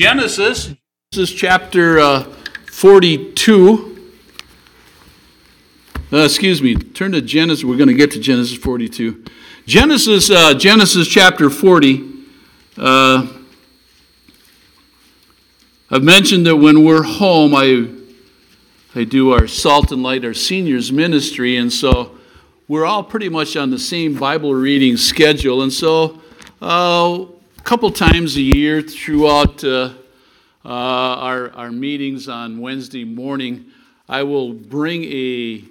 Genesis. This is chapter uh, 42. Uh, excuse me, turn to Genesis. We're going to get to Genesis 42. Genesis, uh, Genesis chapter 40. Uh, I've mentioned that when we're home, I, I do our Salt and Light, our seniors ministry, and so we're all pretty much on the same Bible reading schedule. And so uh, couple times a year throughout uh, uh, our, our meetings on Wednesday morning, I will bring a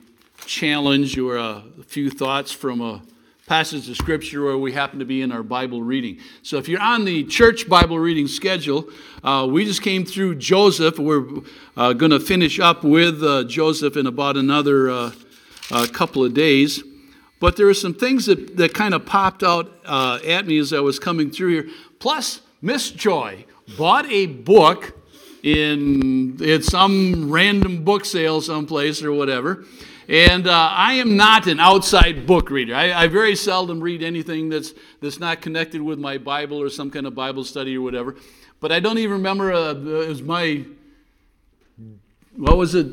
challenge or a few thoughts from a passage of scripture where we happen to be in our Bible reading. So if you're on the church Bible reading schedule, uh, we just came through Joseph. We're uh, going to finish up with uh, Joseph in about another uh, couple of days. But there are some things that, that kind of popped out uh, at me as I was coming through here. Plus, Miss Joy bought a book in, in some random book sale someplace or whatever. And uh, I am not an outside book reader. I, I, very seldom read anything that's, that's not connected with my Bible or some kind of Bible study or whatever. But I don't even remember, uh, it was my, what was it?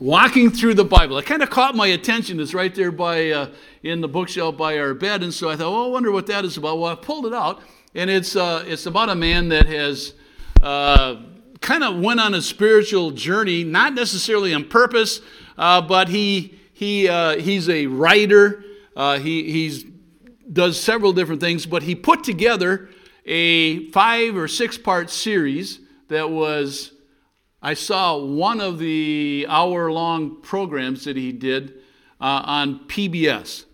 Walking through the Bible. It kind of caught my attention. It's right there by uh, in the bookshelf by our bed, and so I thought, well, I wonder what that is about. Well, I pulled it out, and it's uh, it's about a man that has uh, kind of went on a spiritual journey, not necessarily on purpose, uh, but he he uh, he's a writer. Uh, he he's does several different things, but he put together a five or six part series that was I saw one of the hour long programs that he did uh, on PBS.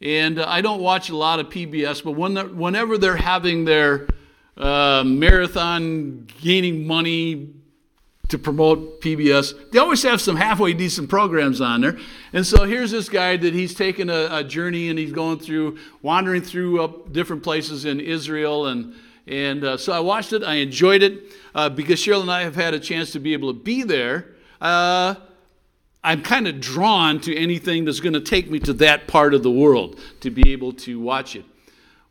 And I don't watch a lot of PBS, but when they're, whenever they're having their uh, marathon gaining money to promote PBS, they always have some halfway decent programs on there. And so here's this guy that he's taken a, a journey and he's going through, wandering through different places in Israel and and uh, so I watched it. I enjoyed it uh, because Cheryl and I have had a chance to be able to be there. Uh, I'm kind of drawn to anything that's going to take me to that part of the world to be able to watch it.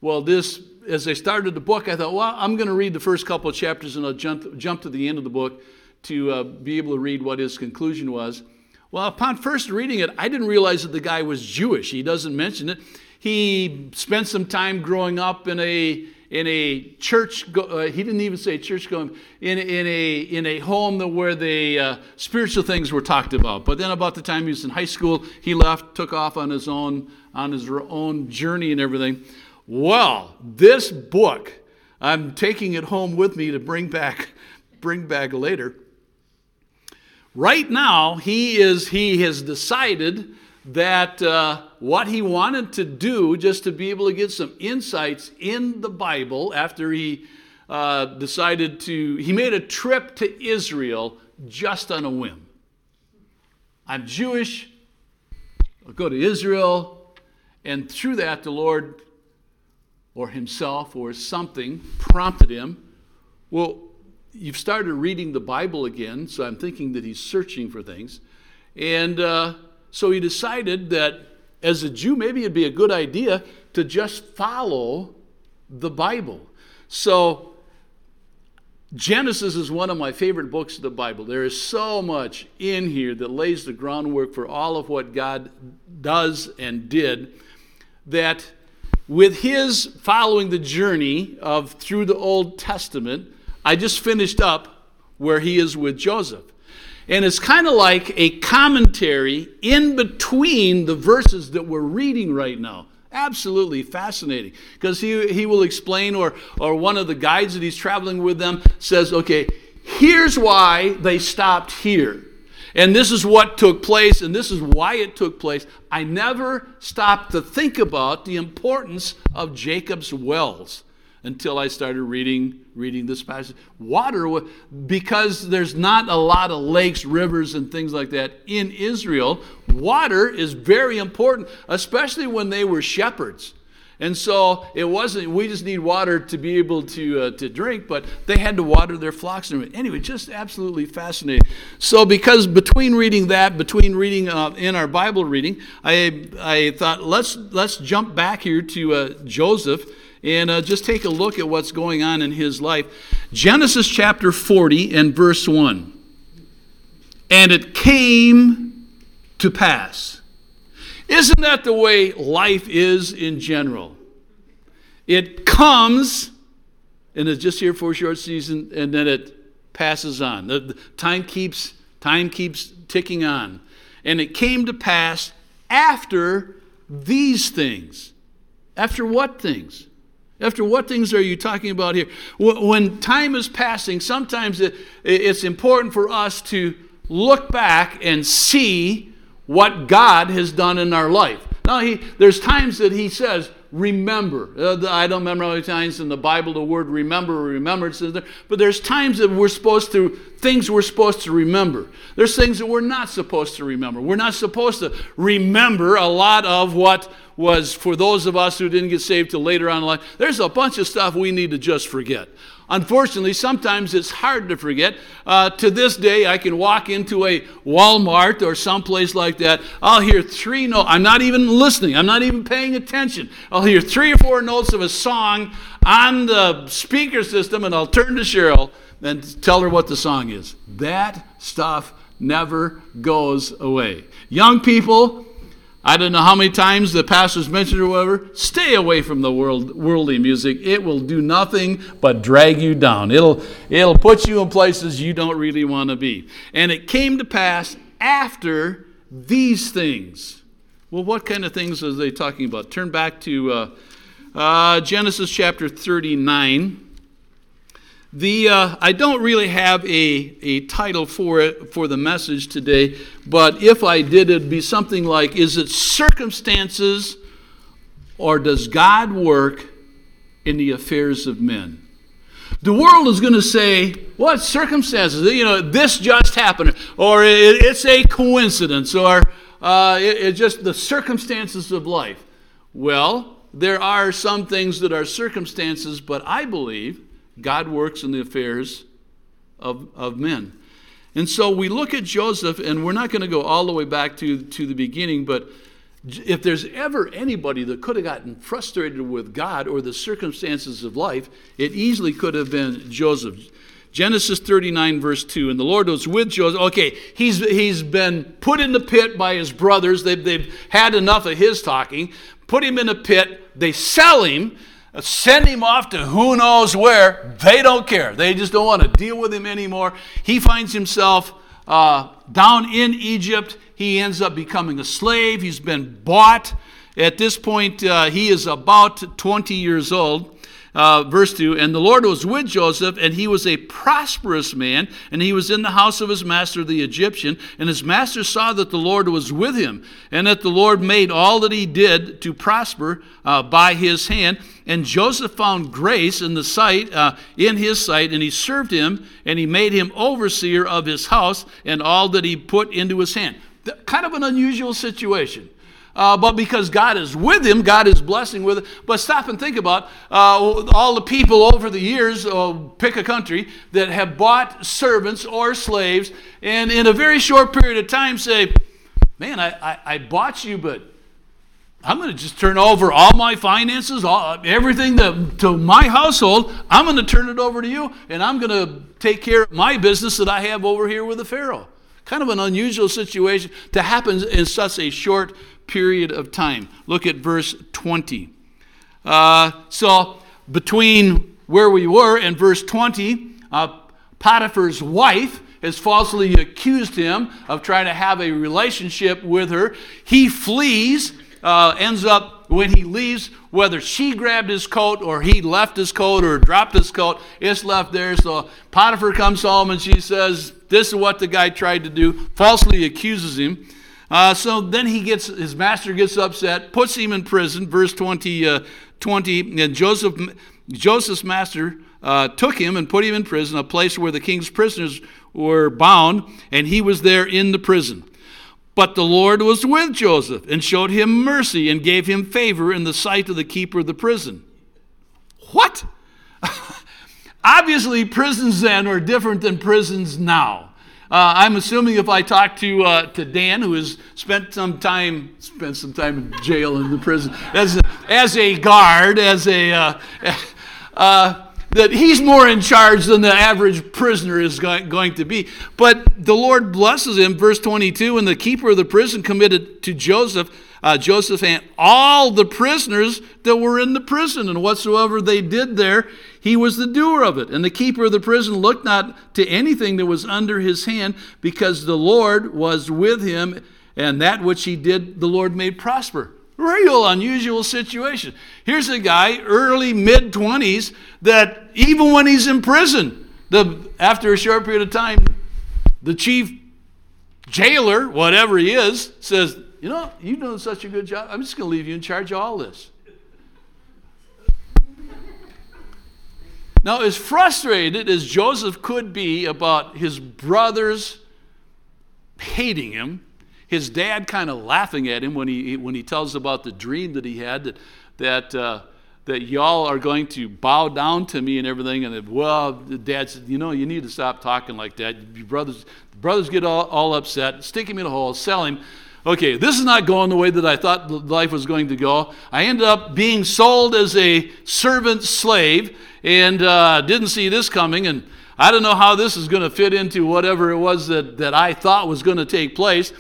Well, this, as I started the book, I thought, well, I'm going to read the first couple of chapters and I'll jump, jump to the end of the book to uh, be able to read what his conclusion was. Well, upon first reading it, I didn't realize that the guy was Jewish. He doesn't mention it. He spent some time growing up in a in a church, uh, he didn't even say church going, in, in, a, in a home where the uh, spiritual things were talked about. But then about the time he was in high school, he left, took off on his own, on his own journey and everything. Well, this book, I'm taking it home with me to bring back, bring back later. Right now, he is, he has decided that uh, what he wanted to do, just to be able to get some insights in the Bible after he uh, decided to, he made a trip to Israel just on a whim. I'm Jewish, I'll go to Israel, and through that, the Lord or himself or something prompted him. Well, you've started reading the Bible again, so I'm thinking that he's searching for things. And uh, so he decided that as a Jew, maybe it'd be a good idea to just follow the Bible. So Genesis is one of my favorite books of the Bible. There is so much in here that lays the groundwork for all of what God does and did that with his following the journey of through the Old Testament, I just finished up where he is with Joseph. And it's kind of like a commentary in between the verses that we're reading right now. Absolutely fascinating. Because he, he will explain, or, or one of the guides that he's traveling with them says, okay, here's why they stopped here. And this is what took place, and this is why it took place. I never stopped to think about the importance of Jacob's wells until I started reading reading this passage. Water, because there's not a lot of lakes, rivers, and things like that in Israel, water is very important, especially when they were shepherds. And so it wasn't, we just need water to be able to, uh, to drink, but they had to water their flocks. Anyway, just absolutely fascinating. So, because between reading that, between reading uh, in our Bible reading, I, I thought let's, let's jump back here to uh, Joseph and uh, just take a look at what's going on in his life. Genesis chapter 40 and verse 1. And it came to pass. Isn't that the way life is in general? It comes, and it's just here for a short season, and then it passes on. The, the time keeps time keeps ticking on. And it came to pass after these things. After what things? After what things are you talking about here? When time is passing, sometimes it's important for us to look back and see what God has done in our life. Now, he, there's times that he says, remember. Uh, I don't remember how many times in the Bible the word remember or remembrance is there, but there's times that we're supposed to, things we're supposed to remember. There's things that we're not supposed to remember. We're not supposed to remember a lot of what was for those of us who didn't get saved till later on in life. There's a bunch of stuff we need to just forget. Unfortunately, sometimes it's hard to forget. Uh, to this day, I can walk into a Walmart or someplace like that. I'll hear three notes. I'm not even listening, I'm not even paying attention. I'll hear three or four notes of a song on the speaker system, and I'll turn to Cheryl and tell her what the song is. That stuff never goes away. Young people, I don't know how many times the pastors mentioned or whatever. Stay away from the world, worldly music. It will do nothing but drag you down. It'll, it'll put you in places you don't really want to be. And it came to pass after these things. Well, what kind of things are they talking about? Turn back to uh, uh, Genesis chapter 39. The, uh, I don't really have a, a title for it for the message today, but if I did, it'd be something like Is it circumstances or does God work in the affairs of men? The world is going to say, What circumstances? You know, this just happened, or it, it's a coincidence, or uh, it, it's just the circumstances of life. Well, there are some things that are circumstances, but I believe God works in the affairs of, of men. And so we look at Joseph, and we're not going to go all the way back to, to the beginning, but if there's ever anybody that could have gotten frustrated with God or the circumstances of life, it easily could have been Joseph. Genesis 39, verse 2. And the Lord was with Joseph. Okay, he's, he's been put in the pit by his brothers. They've, they've had enough of his talking. Put him in a pit. They sell him send him off to who knows where. They don't care. They just don't want to deal with him anymore. He finds himself uh, down in Egypt. He ends up becoming a slave. He's been bought. At this point, uh, he is about 20 years old. Uh, verse 2 And the Lord was with Joseph, and he was a prosperous man, and he was in the house of his master, the Egyptian. And his master saw that the Lord was with him, and that the Lord made all that he did to prosper uh, by his hand. And Joseph found grace in the sight, uh, in his sight, and he served him, and he made him overseer of his house and all that he put into his hand. Kind of an unusual situation. Uh, but because God is with him, God is blessing with it. But stop and think about uh, all the people over the years, uh, pick a country, that have bought servants or slaves, and in a very short period of time say, Man, I, I, I bought you, but I'm going to just turn over all my finances, all, everything that, to my household. I'm going to turn it over to you, and I'm going to take care of my business that I have over here with the Pharaoh. Kind of an unusual situation to happen in such a short period of time. Look at verse 20. Uh, so, between where we were and verse 20, uh, Potiphar's wife has falsely accused him of trying to have a relationship with her. He flees, uh, ends up, when he leaves, whether she grabbed his coat or he left his coat or dropped his coat, it's left there. So Potiphar comes home and she says, This is what the guy tried to do, falsely accuses him. Uh, so then he gets his master gets upset, puts him in prison. Verse 20, uh, 20 and Joseph, Joseph's master uh, took him and put him in prison, a place where the king's prisoners were bound, and he was there in the prison. But the Lord was with Joseph and showed him mercy and gave him favor in the sight of the keeper of the prison. What? Obviously, prisons then are different than prisons now. Uh, I'm assuming if I talk to uh, to Dan, who has spent some time spent some time in jail in the prison as a, as a guard, as a uh, uh that he's more in charge than the average prisoner is going to be. But the Lord blesses him. Verse 22 And the keeper of the prison committed to Joseph, uh, Joseph and all the prisoners that were in the prison, and whatsoever they did there, he was the doer of it. And the keeper of the prison looked not to anything that was under his hand, because the Lord was with him, and that which he did, the Lord made prosper. Real unusual situation. Here's a guy, early mid 20s, that even when he's in prison, the, after a short period of time, the chief jailer, whatever he is, says, You know, you've done such a good job. I'm just going to leave you in charge of all this. Now, as frustrated as Joseph could be about his brothers hating him, his dad kind of laughing at him when he, when he tells about the dream that he had that, that, uh, that y'all are going to bow down to me and everything. And that, well, the dad said, you know, you need to stop talking like that. Your brothers, brothers get all, all upset, stick him in a hole, sell him. Okay, this is not going the way that I thought life was going to go. I ended up being sold as a servant slave and uh, didn't see this coming. And I don't know how this is going to fit into whatever it was that, that I thought was going to take place.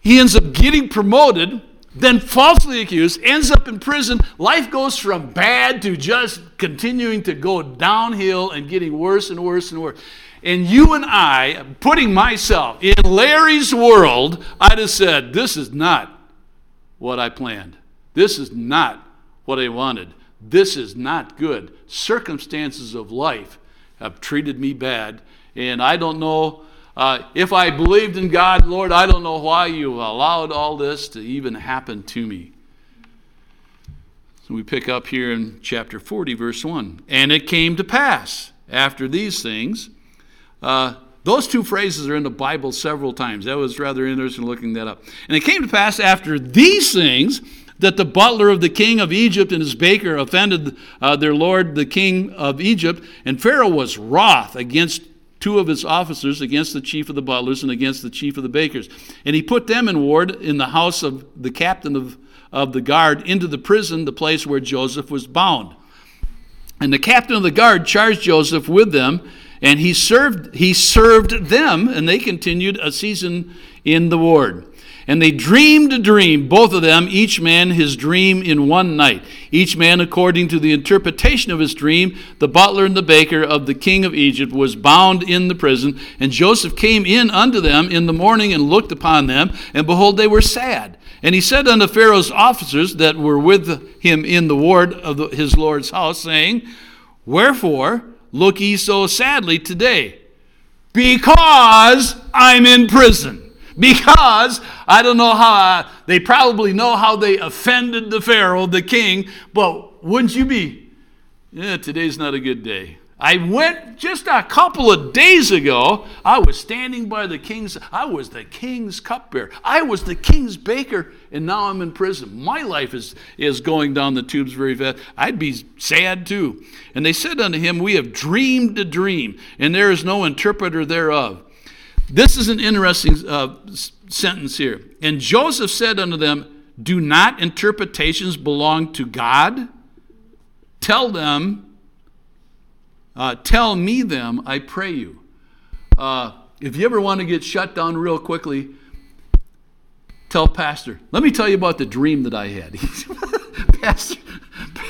He ends up getting promoted, then falsely accused, ends up in prison. Life goes from bad to just continuing to go downhill and getting worse and worse and worse. And you and I, putting myself in Larry's world, I'd have said, This is not what I planned. This is not what I wanted. This is not good. Circumstances of life have treated me bad, and I don't know uh, if I believed in God, Lord, I don't know why you allowed all this to even happen to me. So we pick up here in chapter 40, verse 1. And it came to pass after these things. Uh, those two phrases are in the Bible several times. That was rather interesting looking that up. And it came to pass after these things that the butler of the king of Egypt and his baker offended uh, their lord, the king of Egypt, and Pharaoh was wroth against two of his officers against the chief of the butlers and against the chief of the bakers. And he put them in ward in the house of the captain of, of the guard into the prison, the place where Joseph was bound. And the captain of the guard charged Joseph with them, and he served, he served them, and they continued a season in the ward. And they dreamed a dream, both of them, each man his dream in one night. Each man according to the interpretation of his dream. The butler and the baker of the king of Egypt was bound in the prison. And Joseph came in unto them in the morning and looked upon them, and behold, they were sad. And he said unto Pharaoh's officers that were with him in the ward of the, his Lord's house, saying, Wherefore look ye so sadly today? Because I'm in prison because I don't know how, uh, they probably know how they offended the Pharaoh, the king, but wouldn't you be? Yeah, today's not a good day. I went just a couple of days ago. I was standing by the king's, I was the king's cupbearer. I was the king's baker, and now I'm in prison. My life is, is going down the tubes very fast. I'd be sad too. And they said unto him, We have dreamed a dream, and there is no interpreter thereof. This is an interesting uh, sentence here. And Joseph said unto them, Do not interpretations belong to God? Tell them, uh, tell me them, I pray you. Uh, if you ever want to get shut down real quickly, tell Pastor, let me tell you about the dream that I had. Pastor,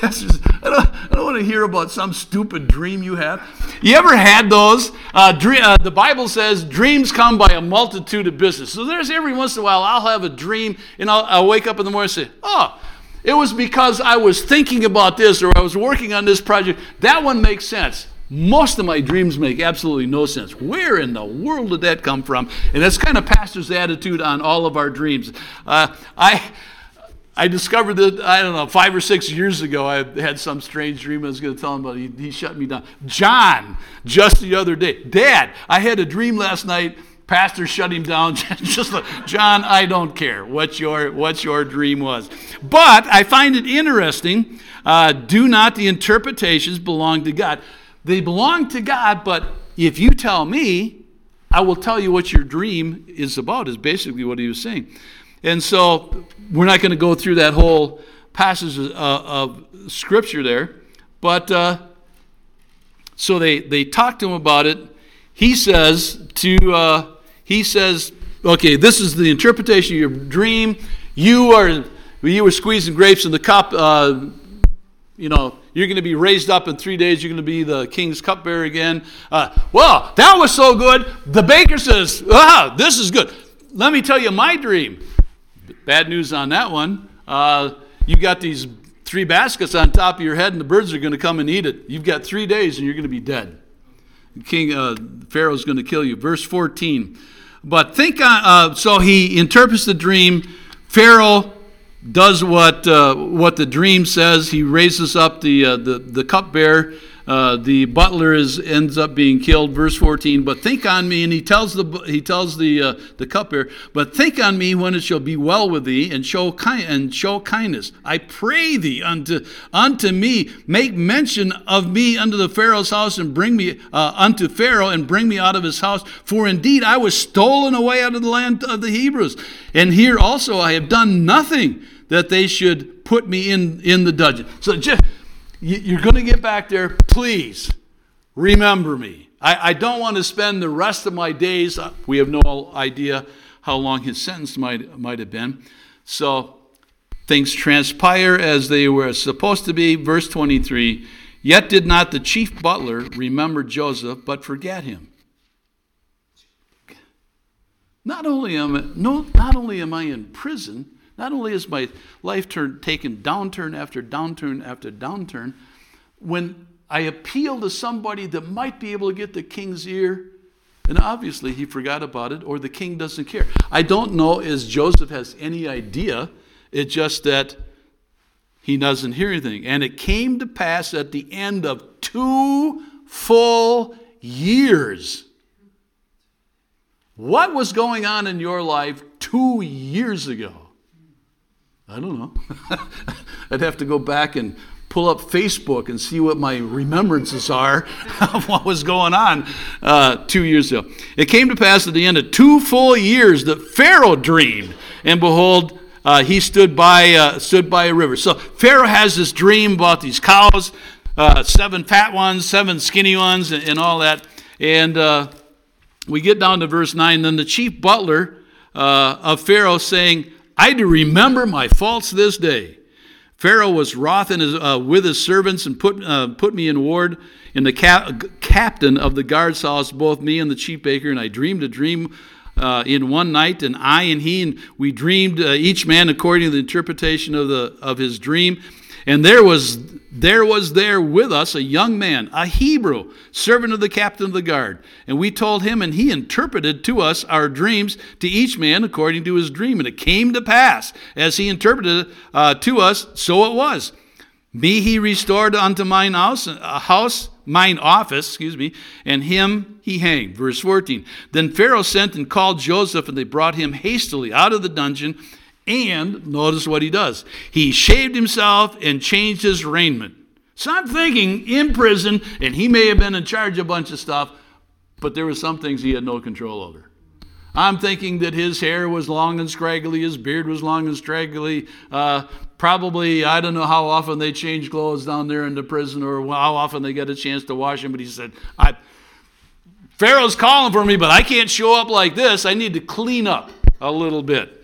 I don't, I don't want to hear about some stupid dream you have. You ever had those? Uh, dream, uh, the Bible says dreams come by a multitude of business. So there's every once in a while I'll have a dream and I'll, I'll wake up in the morning and say, oh, it was because I was thinking about this or I was working on this project. That one makes sense. Most of my dreams make absolutely no sense. Where in the world did that come from? And that's kind of pastor's attitude on all of our dreams. Uh, I I discovered that, I don't know, five or six years ago, I had some strange dream I was going to tell him about. He, he shut me down. John, just the other day. Dad, I had a dream last night. Pastor shut him down. just like, John, I don't care what your, what your dream was. But I find it interesting. Uh, do not the interpretations belong to God? They belong to God, but if you tell me, I will tell you what your dream is about, is basically what he was saying. And so we're not going to go through that whole passage of, of scripture there. But uh, so they, they talk to him about it. He says to, uh, he says, okay, this is the interpretation of your dream. You are, you were squeezing grapes in the cup. Uh, you know, you're going to be raised up in three days. You're going to be the king's cupbearer again. Uh, well, that was so good. The baker says, ah, this is good. Let me tell you my dream. Bad news on that one. Uh, you got these three baskets on top of your head, and the birds are going to come and eat it. You've got three days, and you're going to be dead. King uh, Pharaoh's going to kill you. Verse 14. But think on, uh, so he interprets the dream. Pharaoh does what, uh, what the dream says. He raises up the, uh, the, the cupbearer. Uh, the butler is, ends up being killed. Verse 14. But think on me, and he tells the he tells the uh, the cupbearer. But think on me when it shall be well with thee, and show kind and show kindness. I pray thee unto unto me. Make mention of me unto the Pharaoh's house, and bring me uh, unto Pharaoh, and bring me out of his house. For indeed I was stolen away out of the land of the Hebrews, and here also I have done nothing that they should put me in, in the dungeon. So just, you're going to get back there. Please remember me. I, I don't want to spend the rest of my days. Uh, we have no idea how long his sentence might, might have been. So things transpire as they were supposed to be. Verse 23 Yet did not the chief butler remember Joseph, but forget him. Not only am I, no, not only am I in prison, not only is my life turn, taken downturn after downturn after downturn, when I appeal to somebody that might be able to get the king's ear, and obviously he forgot about it, or the king doesn't care. I don't know as Joseph has any idea. It's just that he doesn't hear anything. And it came to pass at the end of two full years. What was going on in your life two years ago? I don't know. I'd have to go back and pull up Facebook and see what my remembrances are of what was going on uh, two years ago. It came to pass at the end of two full years that Pharaoh dreamed, and behold, uh, he stood by uh, stood by a river. So Pharaoh has this dream about these cows, uh, seven fat ones, seven skinny ones, and, and all that. And uh, we get down to verse nine. Then the chief butler uh, of Pharaoh saying, I do remember my faults this day. Pharaoh was wroth his, uh, with his servants and put, uh, put me in ward in the cap- captain of the guard's house, both me and the chief baker, and I dreamed a dream uh, in one night, and I and he, and we dreamed uh, each man according to the interpretation of, the, of his dream. And there was there was there with us a young man, a Hebrew, servant of the captain of the guard. And we told him, and he interpreted to us our dreams, to each man according to his dream. And it came to pass, as he interpreted uh, to us, so it was. Me he restored unto mine house, a house, mine office, excuse me, and him he hanged. Verse 14. Then Pharaoh sent and called Joseph, and they brought him hastily out of the dungeon and notice what he does. He shaved himself and changed his raiment. So I'm thinking in prison, and he may have been in charge of a bunch of stuff, but there were some things he had no control over. I'm thinking that his hair was long and scraggly, his beard was long and scraggly. Uh, probably, I don't know how often they change clothes down there in the prison or how often they get a chance to wash them, but he said, I, Pharaoh's calling for me, but I can't show up like this. I need to clean up a little bit.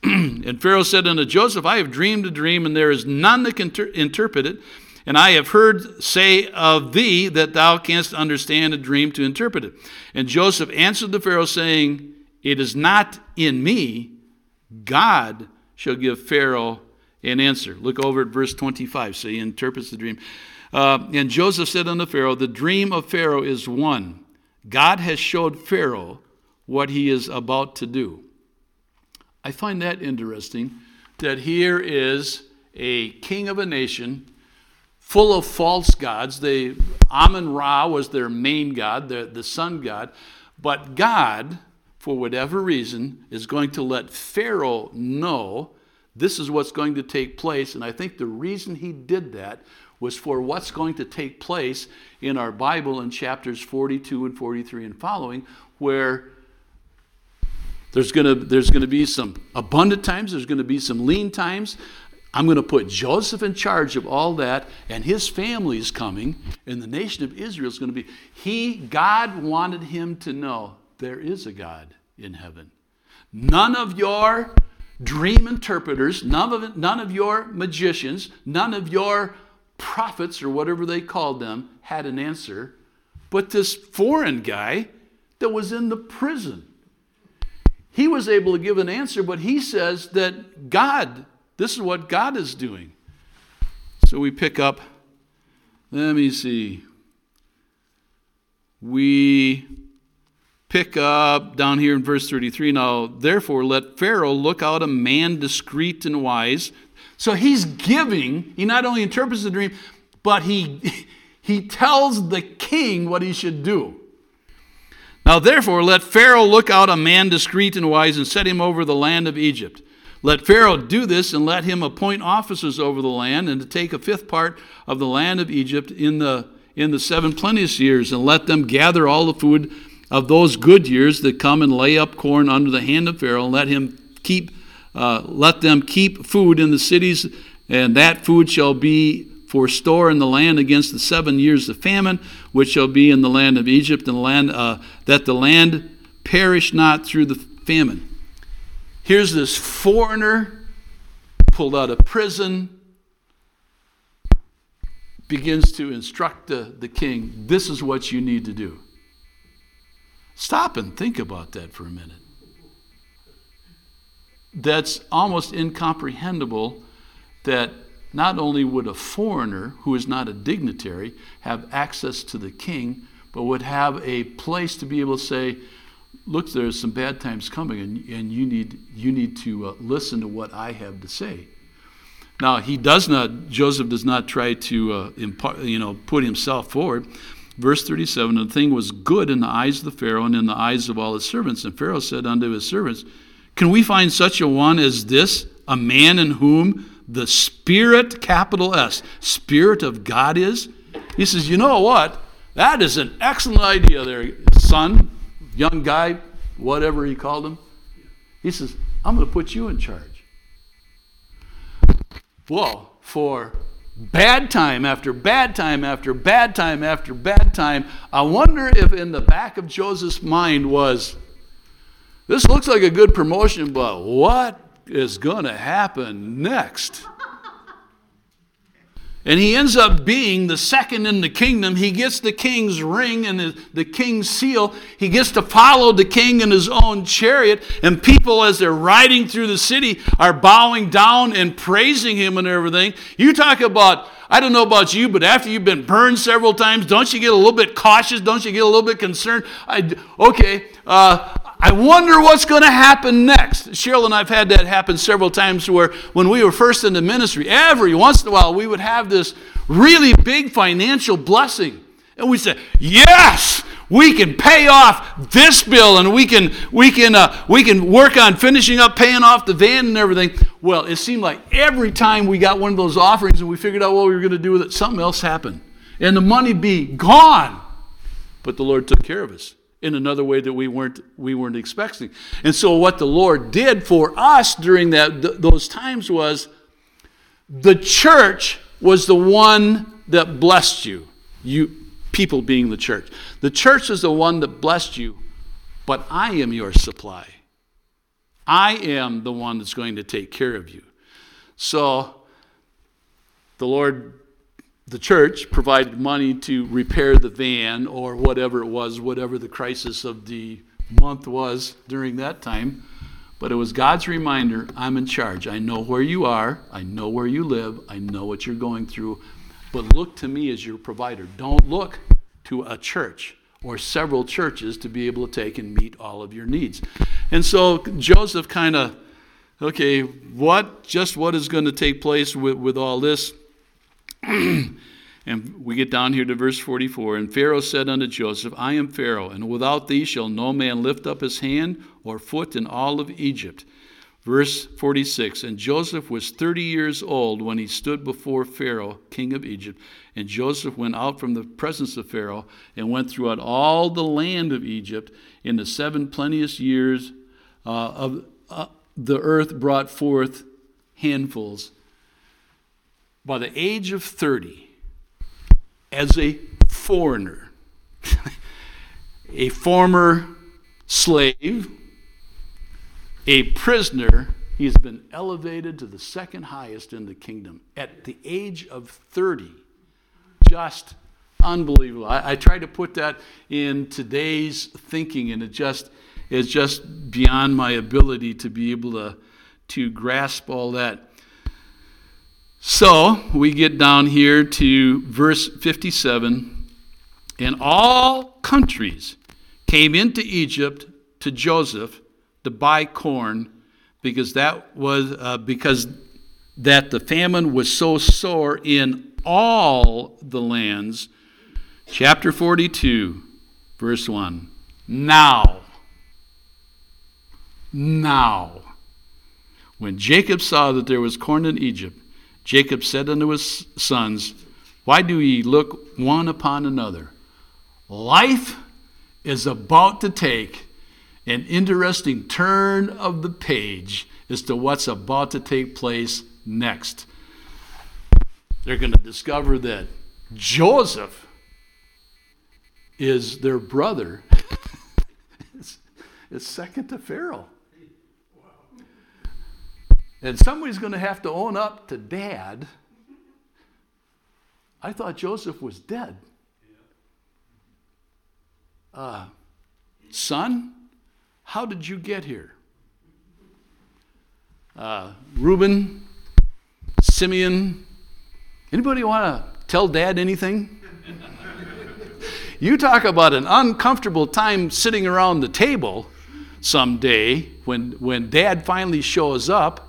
and Pharaoh said unto Joseph, I have dreamed a dream, and there is none that can ter- interpret it. And I have heard say of thee that thou canst understand a dream to interpret it. And Joseph answered the Pharaoh, saying, It is not in me. God shall give Pharaoh an answer. Look over at verse 25. So he interprets the dream. Uh, and Joseph said unto Pharaoh, The dream of Pharaoh is one. God has showed Pharaoh what he is about to do. I find that interesting that here is a king of a nation full of false gods. They, Amun Ra was their main god, the, the sun god. But God, for whatever reason, is going to let Pharaoh know this is what's going to take place. And I think the reason he did that was for what's going to take place in our Bible in chapters 42 and 43 and following, where there's going to there's going to be some abundant times, there's going to be some lean times. I'm going to put Joseph in charge of all that, and his family is coming, and the nation of Israel is going to be. He, God wanted him to know there is a God in heaven. None of your dream interpreters, none of, none of your magicians, none of your prophets or whatever they called them had an answer, but this foreign guy that was in the prison. He was able to give an answer, but he says that God, this is what God is doing. So we pick up, let me see. We pick up down here in verse 33 now, therefore, let Pharaoh look out a man discreet and wise. So he's giving, he not only interprets the dream, but he, he tells the king what he should do. Now, therefore, let Pharaoh look out a man discreet and wise and set him over the land of Egypt. Let Pharaoh do this and let him appoint officers over the land and to take a fifth part of the land of Egypt in the, in the seven plenteous years and let them gather all the food of those good years that come and lay up corn under the hand of Pharaoh, and let him keep, uh, let them keep food in the cities, and that food shall be for store in the land against the seven years of famine, which shall be in the land of Egypt, and the land uh, that the land perish not through the famine. Here's this foreigner pulled out of prison, begins to instruct the, the king this is what you need to do. Stop and think about that for a minute. That's almost incomprehensible that not only would a foreigner who is not a dignitary have access to the king, but would have a place to be able to say, look, there's some bad times coming, and, and you, need, you need to uh, listen to what I have to say. Now, he does not, Joseph does not try to uh, impart, you know, put himself forward, Verse 37 The thing was good in the eyes of the Pharaoh and in the eyes of all his servants. And Pharaoh said unto his servants, Can we find such a one as this, a man in whom the Spirit, capital S, Spirit of God is? He says, You know what? That is an excellent idea there, son, young guy, whatever he called him. He says, I'm going to put you in charge. Well, for bad time after bad time after bad time after bad time. I wonder if in the back of Joseph's mind was, this looks like a good promotion, but what is going to happen next? And he ends up being the second in the kingdom. He gets the king's ring and the, king's seal. He gets to follow the king in his own chariot. And people, as they're riding through the city, are bowing down and praising him and everything. You talk about, I don't know about you, but after you've been burned several times, don't you get a little bit cautious? Don't you get a little bit concerned? I, okay, uh, I wonder what's going to happen next. Cheryl and I've had that happen several times where when we were first in the ministry, every once in a while we would have this really big financial blessing. And we say, yes, we can pay off this bill and we can, we, can, uh, we can work on finishing up paying off the van and everything. Well, it seemed like every time we got one of those offerings and we figured out what we were going to do with it, something else happened. And the money be gone. But the Lord took care of us in another way that we weren't we weren't expecting. And so what the Lord did for us during that th- those times was the church was the one that blessed you. You people being the church. The church is the one that blessed you, but I am your supply. I am the one that's going to take care of you. So the Lord the church provided money to repair the van or whatever it was, whatever the crisis of the month was during that time. But it was God's reminder I'm in charge. I know where you are, I know where you live, I know what you're going through. But look to me as your provider. Don't look to a church or several churches to be able to take and meet all of your needs. And so Joseph kind of, okay, what, just what is going to take place with, with all this? and we get down here to verse 44. And Pharaoh said unto Joseph, I am Pharaoh, and without thee shall no man lift up his hand or foot in all of Egypt. Verse 46 And Joseph was 30 years old when he stood before Pharaoh, king of Egypt. And Joseph went out from the presence of Pharaoh and went throughout all the land of Egypt. In the seven plenteous years uh, of uh, the earth brought forth handfuls. By the age of 30, as a foreigner, a former slave, a prisoner, he has been elevated to the second highest in the kingdom at the age of 30. Just unbelievable. I, I try to put that in today's thinking, and it just is just beyond my ability to be able to, to grasp all that. So we get down here to verse 57 and all countries came into Egypt to Joseph to buy corn because that was uh, because that the famine was so sore in all the lands. Chapter 42, verse 1. Now, now, when Jacob saw that there was corn in Egypt, Jacob said unto his sons, Why do ye look one upon another? Life is about to take an interesting turn of the page as to what's about to take place next. They're going to discover that Joseph is their brother. it's second to Pharaoh. And somebody's going to have to own up to dad. I thought Joseph was dead. Uh, son, how did you get here? Uh, Reuben, Simeon, anybody want to tell dad anything? you talk about an uncomfortable time sitting around the table someday when, when dad finally shows up.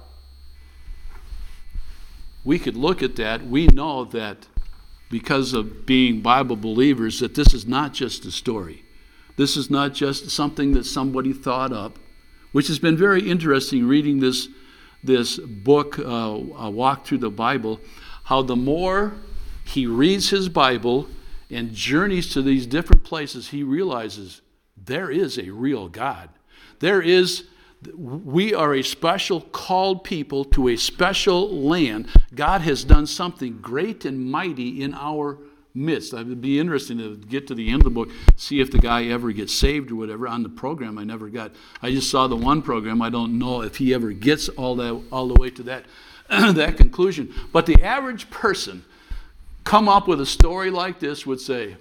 We could look at that. We know that because of being Bible believers, that this is not just a story. This is not just something that somebody thought up, which has been very interesting reading this, this book, uh, Walk Through the Bible, how the more he reads his Bible and journeys to these different places, he realizes there is a real God. There is, we are a special called people to a special land. God has done something great and mighty in our midst. It would be interesting to get to the end of the book, see if the guy ever gets saved or whatever. On the program, I never got. I just saw the one program. I don't know if he ever gets all that all the way to that that conclusion. But the average person come up with a story like this would say,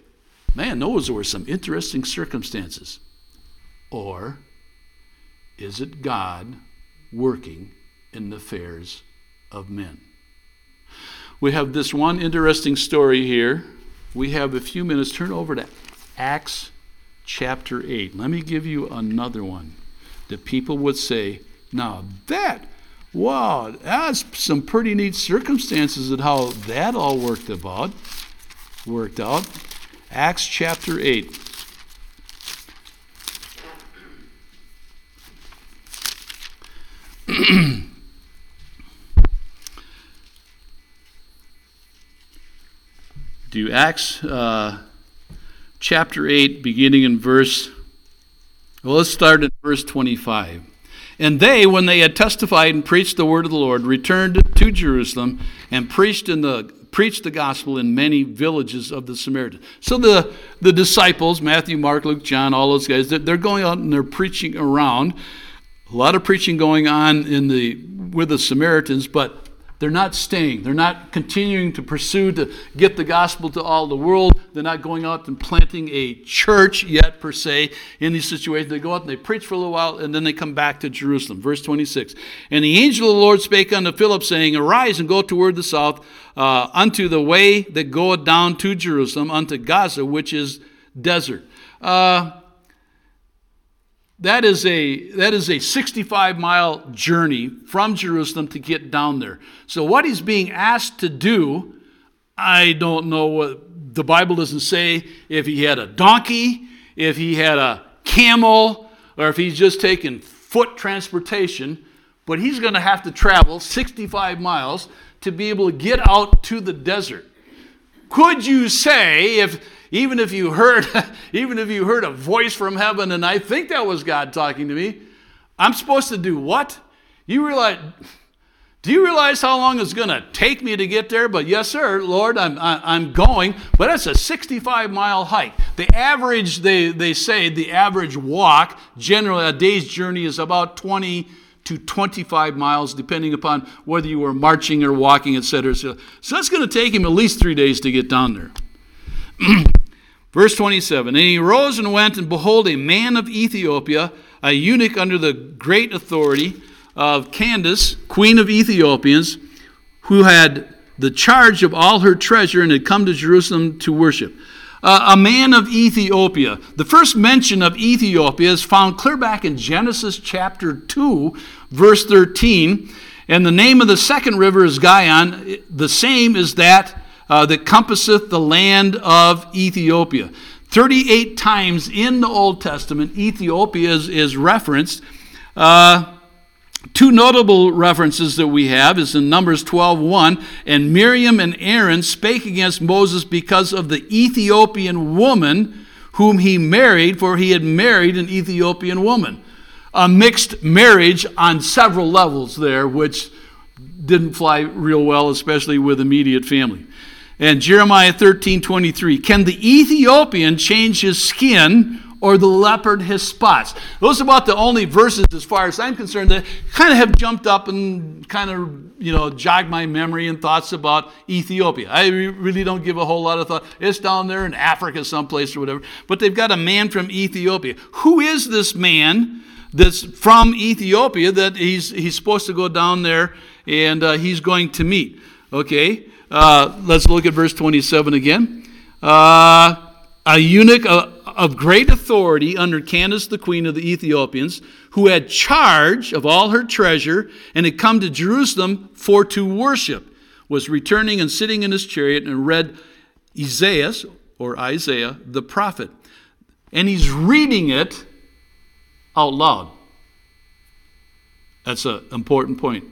"Man, those were some interesting circumstances," or is it God working in the affairs of men? We have this one interesting story here we have a few minutes. Turn over to Acts chapter 8. Let me give you another one that people would say, now that, wow, that's some pretty neat circumstances of how that all worked about, worked out. Acts chapter 8. Acts uh, chapter 8, beginning in verse, well, let's start at verse 25. And they, when they had testified and preached the word of the Lord, returned to Jerusalem and preached in the preached the gospel in many villages of the Samaritans. So the, the disciples, Matthew, Mark, Luke, John, all those guys, they're going out and they're preaching around. A lot of preaching going on in the with the Samaritans, but they're not staying. They're not continuing to pursue to get the gospel to all the world. They're not going out and planting a church yet, per se, in these situations. They go out and they preach for a little while, and then they come back to Jerusalem. Verse 26. And the angel of the Lord spake unto Philip, saying, Arise and go toward the south, uh, unto the way that goeth down to Jerusalem, unto Gaza, which is desert. Uh, that is a that is a 65 mile journey from Jerusalem to get down there. So what he's being asked to do, I don't know what the Bible doesn't say if he had a donkey, if he had a camel, or if he's just taking foot transportation. but he's going to have to travel 65 miles to be able to get out to the desert. Could you say if even if you heard even if you heard a voice from heaven and I think that was God talking to me, I'm supposed to do what? You realize do you realize how long it's going to take me to get there? But yes, sir, Lord, I'm, I'm going. But that's a 65 mile hike. The average, they, they say, the average walk, generally a day's journey is about 20 to 25 miles, depending upon whether you were marching or walking, etc. So that's going to take him at least three days to get down there. Verse 27 And he rose and went, and behold, a man of Ethiopia, a eunuch under the great authority, of Candace, queen of Ethiopians, who had the charge of all her treasure and had come to Jerusalem to worship. Uh, a man of Ethiopia. The first mention of Ethiopia is found clear back in Genesis chapter 2, verse 13. And the name of the second river is Gihon, the same as that uh, that compasseth the land of Ethiopia. 38 times in the Old Testament, Ethiopia is, is referenced. Uh, Two notable references that we have is in Numbers 12:1, and Miriam and Aaron spake against Moses because of the Ethiopian woman whom he married, for he had married an Ethiopian woman. A mixed marriage on several levels there, which didn't fly real well, especially with immediate family. And Jeremiah 13:23, can the Ethiopian change his skin or the leopard his spots. Those are about the only verses, as far as I'm concerned, that kind of have jumped up and kind of, you know, jogged my memory and thoughts about Ethiopia. I really don't give a whole lot of thought. It's down there in Africa someplace or whatever. But they've got a man from Ethiopia. Who is this man that's from Ethiopia that he's, he's supposed to go down there and uh, he's going to meet? Okay, uh, let's look at verse 27 again. Uh, a eunuch, a, of great authority under Candace, the queen of the Ethiopians, who had charge of all her treasure and had come to Jerusalem for to worship, was returning and sitting in his chariot and read Isaiah, or Isaiah, the prophet. And he's reading it out loud. That's an important point.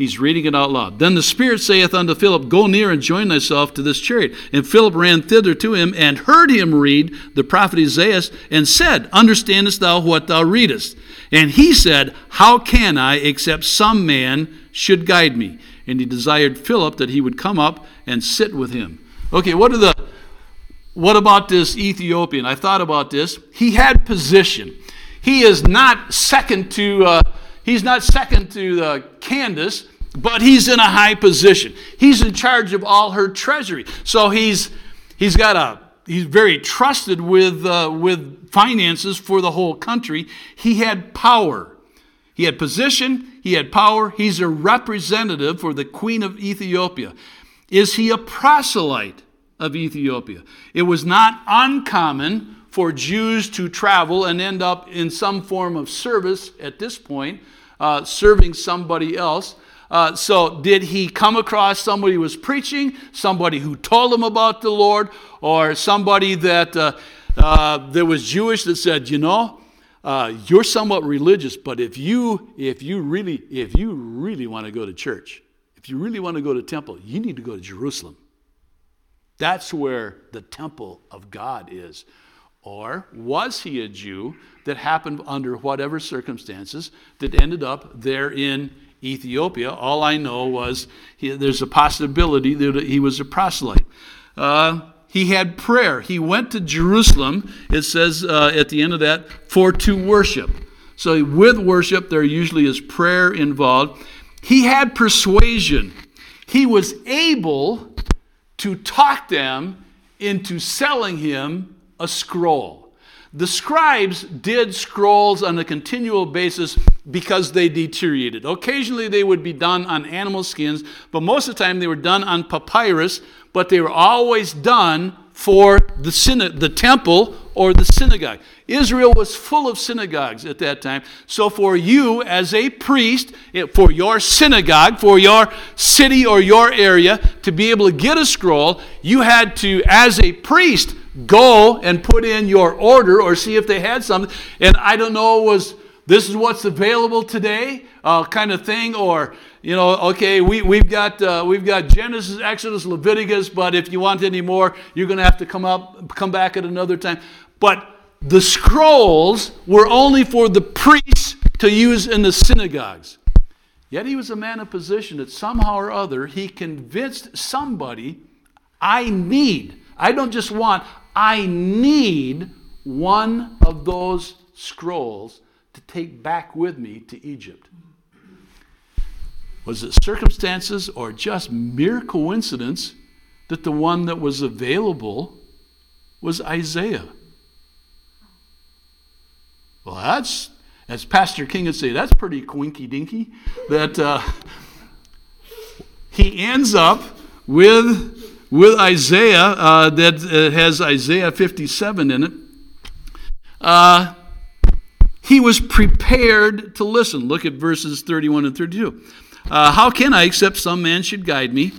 He's reading it out loud. Then the Spirit saith unto Philip, Go near and join thyself to this chariot. And Philip ran thither to him and heard him read the prophet Isaiah and said, Understandest thou what thou readest? And he said, How can I, except some man should guide me? And he desired Philip that he would come up and sit with him. Okay, what are the what about this Ethiopian? I thought about this. He had position. He is not second to uh, he's not second to uh, Candace but he's in a high position. He's in charge of all her treasury. So he's he's got a he's very trusted with uh, with finances for the whole country. He had power. He had position, he had power. He's a representative for the queen of Ethiopia. Is he a proselyte of Ethiopia? It was not uncommon for Jews to travel and end up in some form of service at this point, uh, serving somebody else. Uh, so, did he come across somebody who was preaching, somebody who told him about the Lord, or somebody that, uh, uh, was Jewish that said, you know, uh, you're somewhat religious, but if you, if you really, if you really want to go to church, if you really want to go to temple, you need to go to Jerusalem. That's where the temple of God is. Or was he a Jew that happened under whatever circumstances that ended up there in Ethiopia. All I know was he, there's a possibility that he was a proselyte. Uh, he had prayer. He went to Jerusalem, it says uh, at the end of that, for to worship. So with worship, there usually is prayer involved. He had persuasion. He was able to talk them into selling him a scroll. The scribes did scrolls on a continual basis because they deteriorated. Occasionally they would be done on animal skins, but most of the time they were done on papyrus, but they were always done for the, syna- the temple or the synagogue. Israel was full of synagogues at that time. So for you as a priest, for your synagogue, for your city or your area, to be able to get a scroll, you had to, as a priest, go and put in your order or see if they had something. And I don't know, was this is what's available today, uh, kind of thing, or you know, okay, we, we've got uh, we've got Genesis, Exodus, Leviticus, but if you want any more, you're going to have to come up, come back at another time. But the scrolls were only for the priests to use in the synagogues. Yet he was a man of position that somehow or other he convinced somebody, I need, I don't just want, I need one of those scrolls to take back with me to Egypt. Was it circumstances or just mere coincidence that the one that was available was Isaiah? Well, that's, as Pastor King would say, that's pretty quinky dinky. That uh, he ends up with, with Isaiah uh, that uh, has Isaiah 57 in it. Uh, he was prepared to listen. Look at verses 31 and 32. Uh, How can I, except some man should guide me?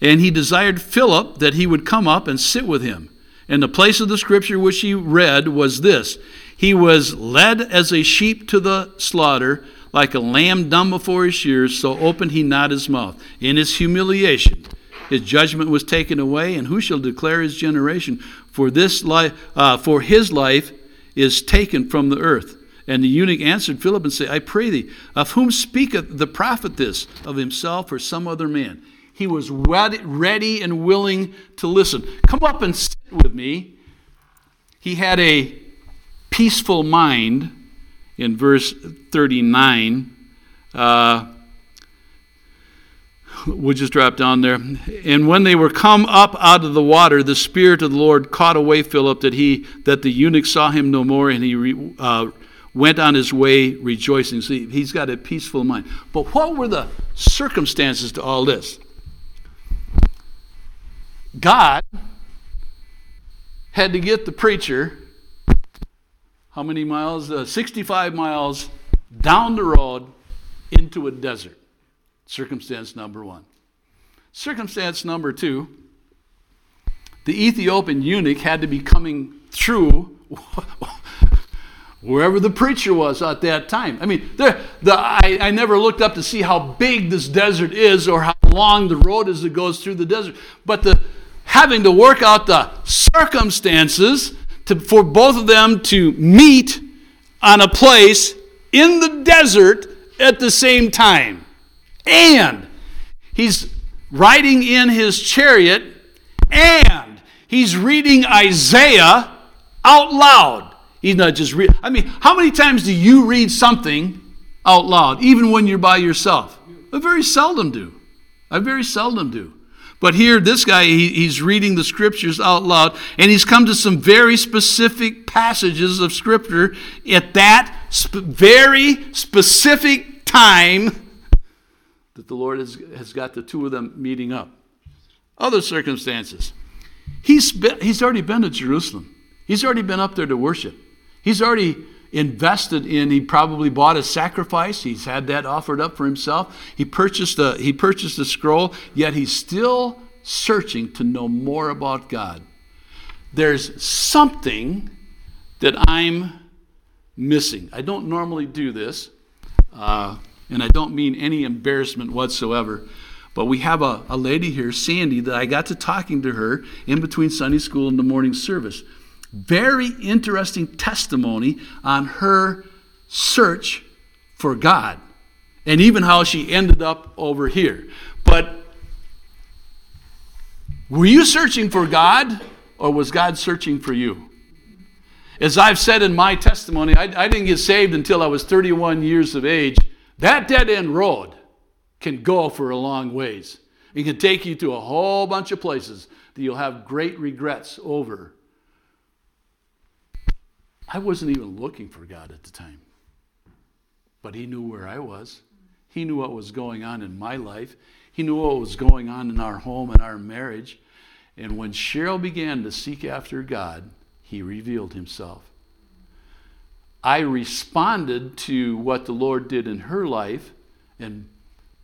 And he desired Philip that he would come up and sit with him. And the place of the scripture which he read was this He was led as a sheep to the slaughter, like a lamb dumb before his shears, so opened he not his mouth. In his humiliation, his judgment was taken away, and who shall declare his generation? For this life, uh, for his life is taken from the earth. And the eunuch answered Philip and said, I pray thee, of whom speaketh the prophet this, of himself or some other man? He was ready and willing to listen. Come up and sit with me. He had a peaceful mind in verse 39. Uh, we'll just drop down there. And when they were come up out of the water, the Spirit of the Lord caught away Philip, that he that the eunuch saw him no more, and he uh, went on his way rejoicing. See, he's got a peaceful mind. But what were the circumstances to all this? God had to get the preacher how many miles? Uh, 65 miles down the road into a desert. Circumstance number one. Circumstance number two the Ethiopian eunuch had to be coming through wherever the preacher was at that time. I mean, the, the, I, I never looked up to see how big this desert is or how long the road is that goes through the desert. But the having to work out the circumstances to, for both of them to meet on a place in the desert at the same time. And he's riding in his chariot and he's reading Isaiah out loud. He's not just read. I mean, how many times do you read something out loud, even when you're by yourself? I very seldom do. I very seldom do. But here, this guy, he, he's reading the scriptures out loud, and he's come to some very specific passages of scripture at that sp- very specific time that the Lord has, has got the two of them meeting up. Other circumstances. He's, been, he's already been to Jerusalem, he's already been up there to worship. He's already invested in he probably bought a sacrifice he's had that offered up for himself he purchased a he purchased a scroll yet he's still searching to know more about god there's something that i'm missing i don't normally do this uh, and i don't mean any embarrassment whatsoever but we have a, a lady here sandy that i got to talking to her in between sunday school and the morning service very interesting testimony on her search for God and even how she ended up over here. But were you searching for God or was God searching for you? As I've said in my testimony, I, I didn't get saved until I was 31 years of age. That dead end road can go for a long ways. It can take you to a whole bunch of places that you'll have great regrets over I wasn't even looking for God at the time. But He knew where I was. He knew what was going on in my life. He knew what was going on in our home and our marriage. And when Cheryl began to seek after God, He revealed Himself. I responded to what the Lord did in her life and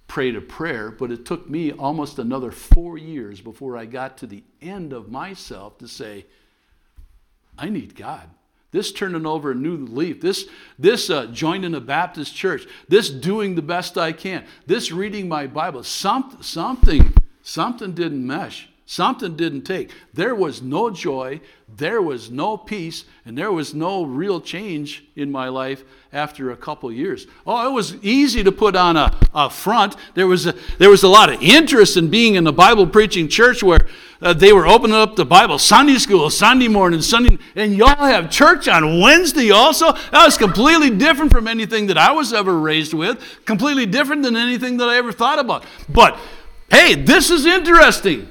prayed a prayer, but it took me almost another four years before I got to the end of myself to say, I need God. this turning over a new leaf, this, this uh, joining a Baptist church, this doing the best I can, this reading my Bible, some, something, something didn't mesh. Something didn't take. There was no joy, there was no peace, and there was no real change in my life after a couple years. Oh, it was easy to put on a, a front. There was a, there was a lot of interest in being in a Bible preaching church where uh, they were opening up the Bible Sunday school, Sunday morning, Sunday, and y'all have church on Wednesday also. That was completely different from anything that I was ever raised with, completely different than anything that I ever thought about. But hey, this is interesting.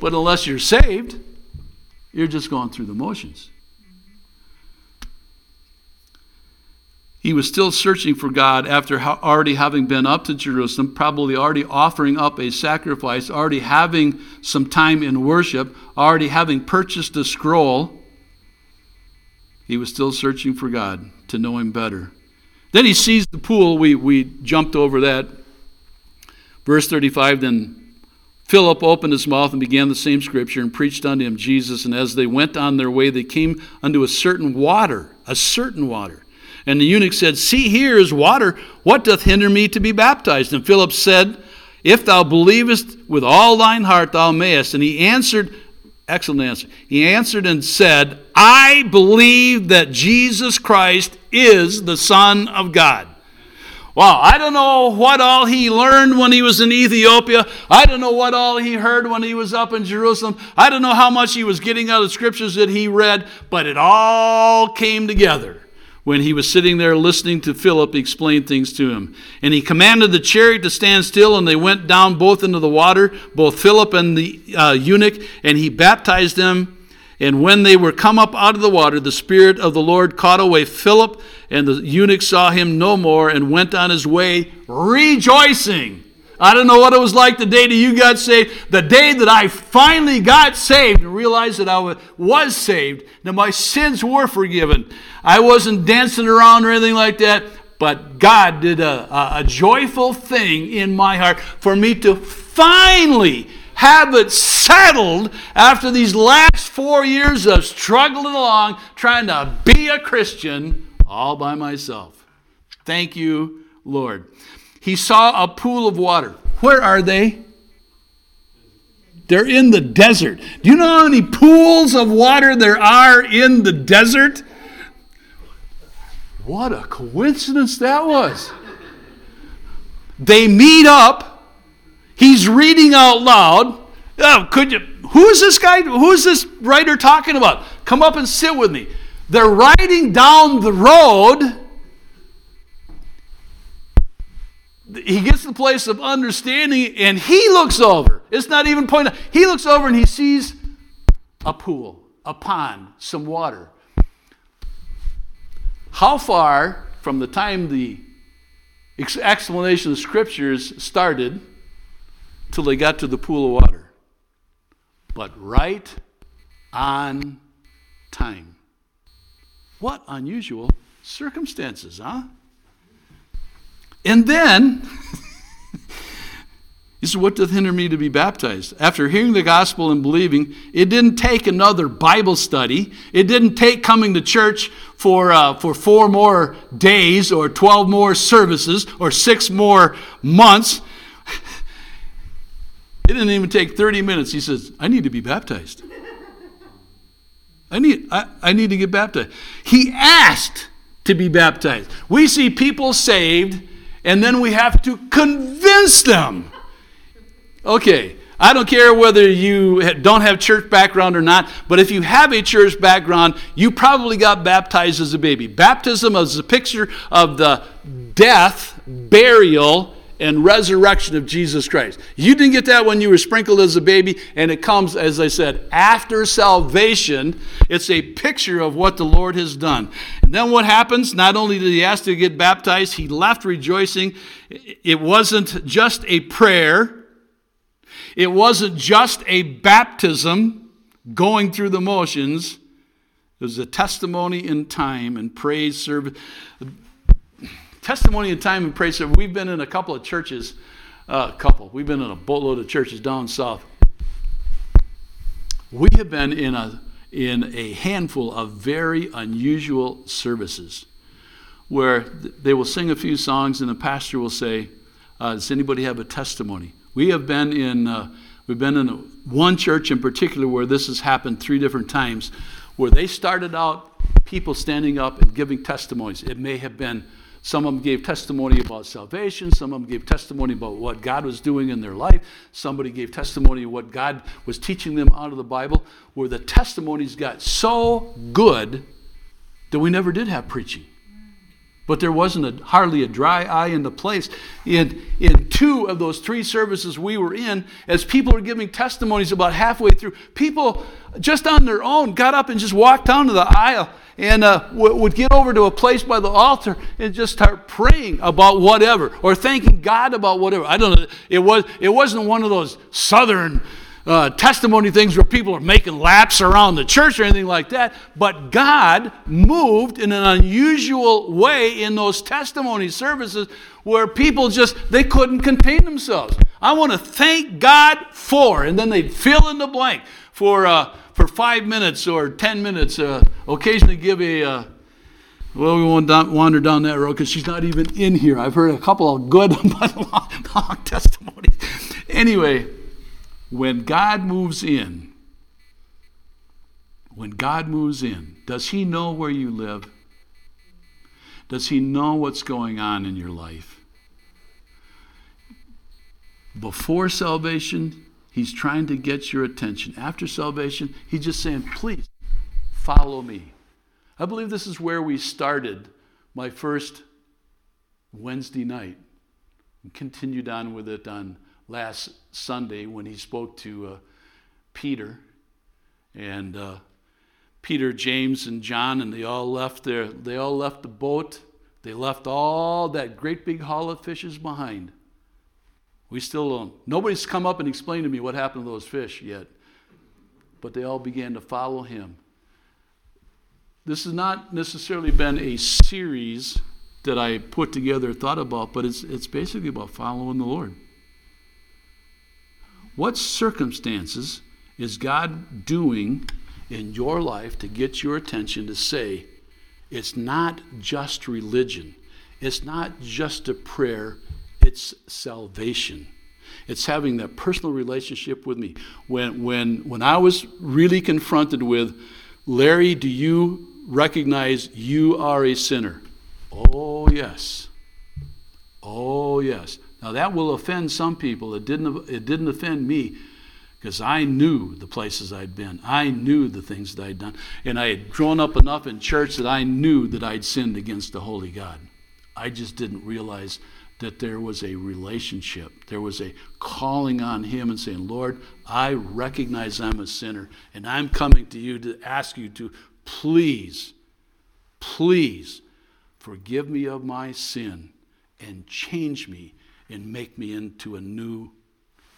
But unless you're saved, you're just going through the motions. He was still searching for God after already having been up to Jerusalem, probably already offering up a sacrifice, already having some time in worship, already having purchased a scroll. He was still searching for God to know Him better. Then he sees the pool. We, we jumped over that. Verse 35 Then Philip opened his mouth and began the same scripture and preached unto him Jesus. And as they went on their way, they came unto a certain water, a certain water. And the eunuch said, See, here is water. What doth hinder me to be baptized? And Philip said, If thou believest with all thine heart, thou mayest. And he answered, excellent answer. He answered and said, I believe that Jesus Christ is the Son of God. Wow, I don't know what all he learned when he was in Ethiopia. I don't know what all he heard when he was up in Jerusalem. I don't know how much he was getting out of the scriptures that he read, but it all came together when he was sitting there listening to Philip explain things to him. And he commanded the chariot to stand still, and they went down both into the water, both Philip and the uh, eunuch, and he baptized them. And when they were come up out of the water, the Spirit of the Lord caught away Philip and the eunuch saw him no more and went on his way rejoicing. I don't know what it was like the day that you got saved. The day that I finally got saved and realized that I was saved, that my sins were forgiven. I wasn't dancing around or anything like that, but God did a, a, a joyful thing in my heart for me to finally have it settled after these last four years of struggling along, trying to be a Christian all by myself. Thank you, Lord. He saw a pool of water. Where are they? They're in the desert. Do you know how many pools of water there are in the desert? What a coincidence that was. They meet up. He's reading out loud. Oh, could you? Who is this guy? Who is this writer talking about? Come up and sit with me. They're riding down the road. He gets to the place of understanding and he looks over. It's not even pointing out. He looks over and he sees a pool, a pond, some water. How far from the time the explanation of the scriptures started till they got to the pool of water? But right on time. What unusual circumstances, huh? And then, he said, what doth hinder me to be baptized. After hearing the gospel and believing, it didn't take another Bible study. It didn't take coming to church for, uh, for four more days or 12 more services or six more months. It didn't even take 30 minutes. He says, I need to be baptized. I need, I, I need to get baptized. He asked to be baptized. We see people saved, and then we have to convince them. Okay, I don't care whether you don't have church background or not, but if you have a church background, you probably got baptized as a baby. Baptism is a picture of the death, burial, and resurrection of Jesus Christ. You didn't get that when you were sprinkled as a baby, and it comes, as I said, after salvation. It's a picture of what the Lord has done. And then what happens? Not only did he ask to get baptized, he left rejoicing. It wasn't just a prayer, it wasn't just a baptism going through the motions. It was a testimony in time and praise service testimony and time and praise service. We've been in a couple of churches, a uh, couple. We've been in a boatload of churches down south. We have been in a in a handful of very unusual services where they will sing a few songs and the pastor will say, uh, Does anybody have a testimony? We have been in, uh, we've been in one church in particular where this has happened three different times, where they started out people standing up and giving testimonies. It may have been some of them gave testimony about salvation. Some of them gave testimony about what God was doing in their life. Somebody gave testimony of what God was teaching them out of the Bible, where the testimonies got so good that we never did have preaching. But there wasn't a, hardly a dry eye in the place. In, in two of those three services we were in, as people were giving testimonies about halfway through, people just on their own got up and just walked down to the aisle and uh, would get over to a place by the altar and just start praying about whatever or thanking God about whatever. I don't know. It, was, it wasn't one of those southern uh, testimony things where people are making laps around the church or anything like that, but God moved in an unusual way in those testimony services where people just they couldn't contain themselves. I want to thank God for, and then they'd fill in the blank for uh, for five minutes or ten minutes, uh, occasionally give a, uh, well, we won't wander down that road because she's not even in here. I've heard a couple of good long testimonies. Anyway, when God moves in, when God moves in, does He know where you live? Does He know what's going on in your life? Before salvation, He's trying to get your attention. After salvation, he's just saying, please follow me. I believe this is where we started my first Wednesday night. and continued on with it on last Sunday when he spoke to uh, Peter. And uh, Peter, James, and John, and they all left there. They all left the boat. They left all that great big haul of fishes behind. We still don't. Nobody's come up and explained to me what happened to those fish yet. But they all began to follow him. This has not necessarily been a series that I put together, thought about, but it's, it's basically about following the Lord. What circumstances is God doing in your life to get your attention to say, it's not just religion, it's not just a prayer, it's salvation. It's having that personal relationship with me. When, when, when I was really confronted with, Larry, do you recognize you are a sinner? Oh, yes. Oh, yes. Now, that will offend some people. It didn't, it didn't offend me because I knew the places I'd been. I knew the things that I'd done. And I had grown up enough in church that I knew that I'd sinned against the Holy God. I just didn't realize that there was a relationship. There was a calling on him and saying, Lord, I recognize I'm a sinner, and I'm coming to you to ask you to please, please forgive me of my sin and change me and make me into a new,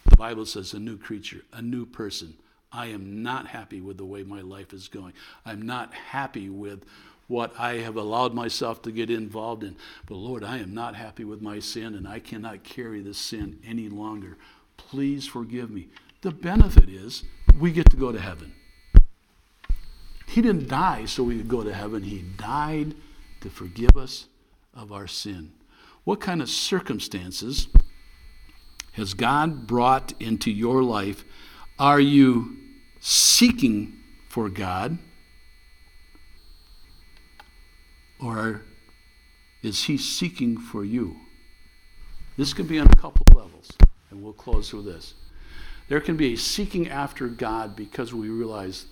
the Bible says, a new creature, a new person. I am not happy with the way my life is going. I'm not happy with what I have allowed myself to get involved in. But Lord, I am not happy with my sin and I cannot carry this sin any longer. Please forgive me. The benefit is we get to go to heaven. He didn't die so we could go to heaven, He died to forgive us of our sin. What kind of circumstances has God brought into your life? Are you seeking for God? Or is he seeking for you? This can be on a couple levels, and we'll close with this. There can be a seeking after God because we realize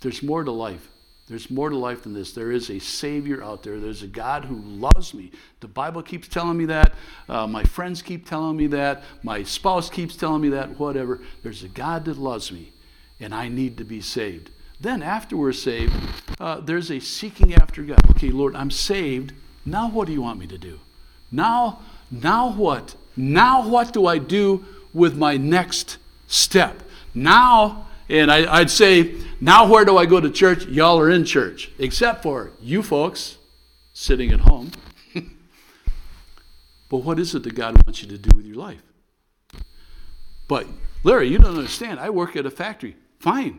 there's more to life. There's more to life than this. There is a Savior out there. There's a God who loves me. The Bible keeps telling me that. Uh, my friends keep telling me that. My spouse keeps telling me that. Whatever. There's a God that loves me, and I need to be saved. Then, after we're saved, uh, there's a seeking after God. Okay, Lord, I'm saved. Now, what do you want me to do? Now, now what? Now, what do I do with my next step? Now, and I, would say, now where do I go to church? Y'all are in church, except for you folks sitting at home. but what is it that God wants you to do with your life? But, Larry, you don't understand. I work at a factory. Fine.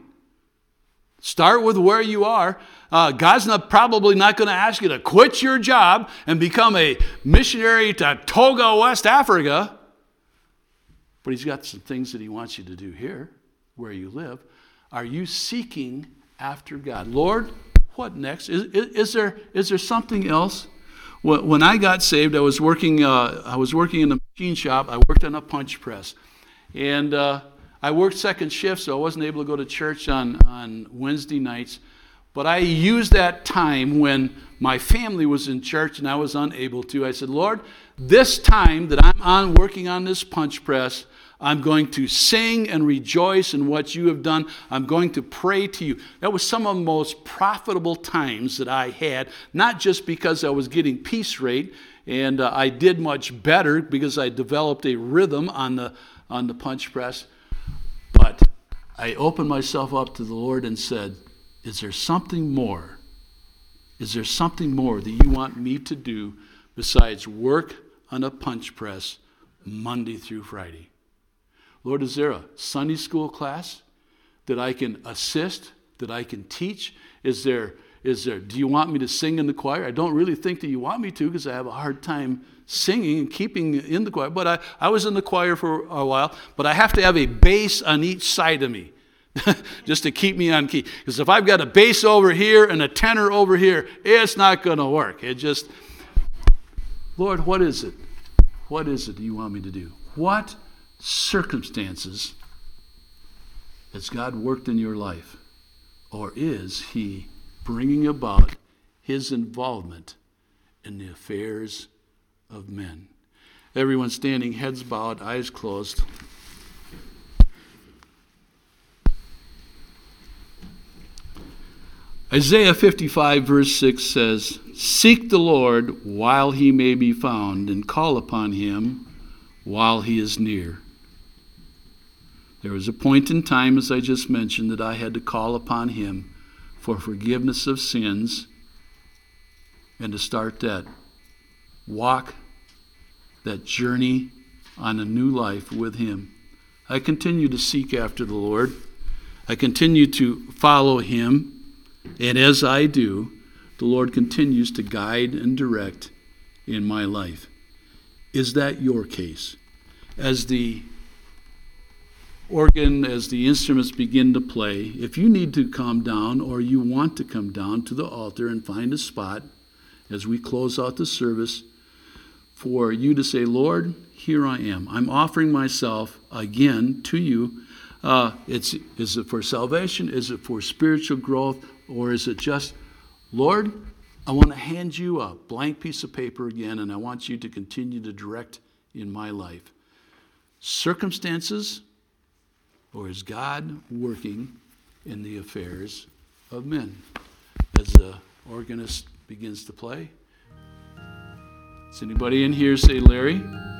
Start with where you are. Uh, God's not probably not going to ask you to quit your job and become a missionary to Togo, West Africa. But He's got some things that He wants you to do here, where you live. Are you seeking after God? Lord, what next? Is, is, is there, is there something else? When I got saved, I was working, uh, I was working in a machine shop. I worked on a punch press. And uh, I worked second shift, so I wasn't able to go to church on, on Wednesday nights. But I used that time when my family was in church and I was unable to. I said, Lord, this time that I'm on working on this punch press, I'm going to sing and rejoice in what you have done. I'm going to pray to you. That was some of the most profitable times that I had, not just because I was getting piece rate and uh, I did much better because I developed a rhythm on the, on the punch press, but I opened myself up to the Lord and said, Is there something more? Is there something more that you want me to do besides work on a punch press Monday through Friday? Lord, is there a Sunday school class that I can assist, that I can teach? Is there, is there, do you want me to sing in the choir? I don't really think that you want me to because I have a hard time singing and keeping in the choir. But I, I was in the choir for a while, but I have to have a bass on each side of me. just to keep me on key. Because if I've got a bass over here and a tenor over here, it's not going to work. It just, Lord, what is it? What is it you want me to do? What circumstances has God worked in your life? Or is He bringing about His involvement in the affairs of men? Everyone standing, heads bowed, eyes closed. Isaiah 55, verse 6 says, Seek the Lord while he may be found, and call upon him while he is near. There was a point in time, as I just mentioned, that I had to call upon Him for forgiveness of sins and to start that walk, that journey on a new life with Him. I continue to seek after the Lord. I continue to follow Him. And as I do, the Lord continues to guide and direct in my life. Is that your case? As the organ as the instruments begin to play, if you need to come down or you want to come down to the altar and find a spot as we close out the service for you to say, Lord, here I am. I'm offering myself again to you. Uh, it's, is it for salvation? Is it for spiritual growth? Or is it just, Lord, I want to hand you a blank piece of paper again, and I want you to continue to direct in my life. Circumstances, or is God working in the affairs of men? As the organist begins to play, does anybody in here say, Larry?